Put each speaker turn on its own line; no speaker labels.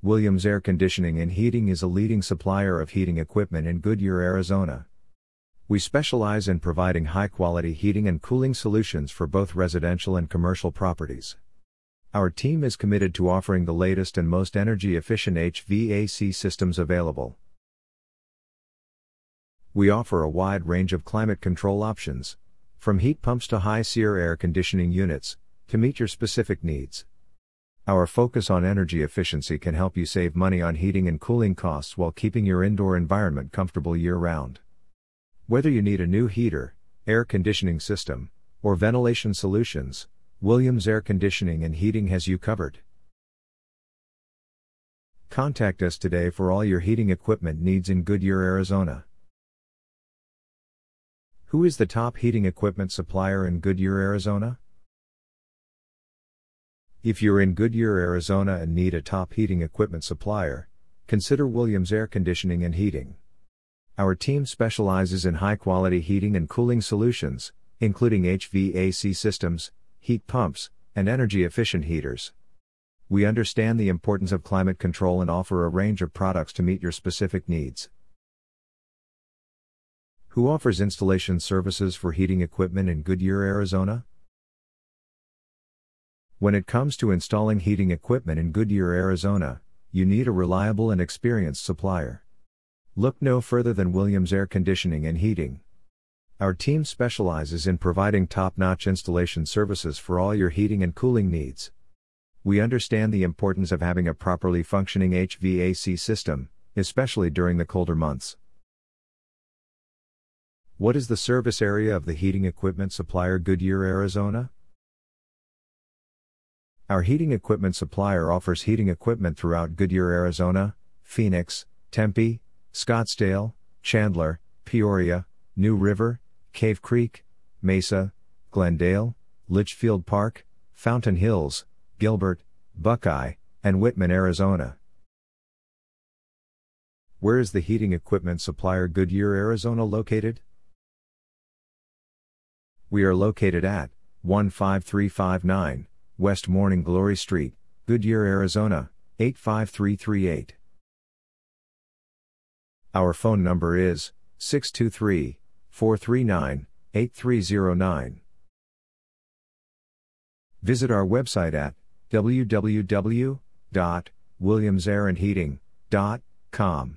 Williams Air Conditioning and Heating is a leading supplier of heating equipment in Goodyear, Arizona. We specialize in providing high quality heating and cooling solutions for both residential and commercial properties. Our team is committed to offering the latest and most energy efficient HVAC systems available. We offer a wide range of climate control options, from heat pumps to high SEER air conditioning units, to meet your specific needs. Our focus on energy efficiency can help you save money on heating and cooling costs while keeping your indoor environment comfortable year round. Whether you need a new heater, air conditioning system, or ventilation solutions, Williams Air Conditioning and Heating has you covered. Contact us today for all your heating equipment needs in Goodyear, Arizona. Who is the top heating equipment supplier in Goodyear, Arizona? If you're in Goodyear, Arizona and need a top heating equipment supplier, consider Williams Air Conditioning and Heating. Our team specializes in high quality heating and cooling solutions, including HVAC systems, heat pumps, and energy efficient heaters. We understand the importance of climate control and offer a range of products to meet your specific needs. Who offers installation services for heating equipment in Goodyear, Arizona? When it comes to installing heating equipment in Goodyear, Arizona, you need a reliable and experienced supplier. Look no further than Williams Air Conditioning and Heating. Our team specializes in providing top notch installation services for all your heating and cooling needs. We understand the importance of having a properly functioning HVAC system, especially during the colder months. What is the service area of the heating equipment supplier Goodyear, Arizona? Our heating equipment supplier offers heating equipment throughout Goodyear, Arizona, Phoenix, Tempe, Scottsdale, Chandler, Peoria, New River, Cave Creek, Mesa, Glendale, Litchfield Park, Fountain Hills, Gilbert, Buckeye, and Wittmann, Arizona. Where is the heating equipment supplier Goodyear, Arizona located? We are located at 15359 West Morning Glory Street, Goodyear, Arizona 85338. Our phone number is 623 439 8309. Visit our website at www.williamsairandheating.com.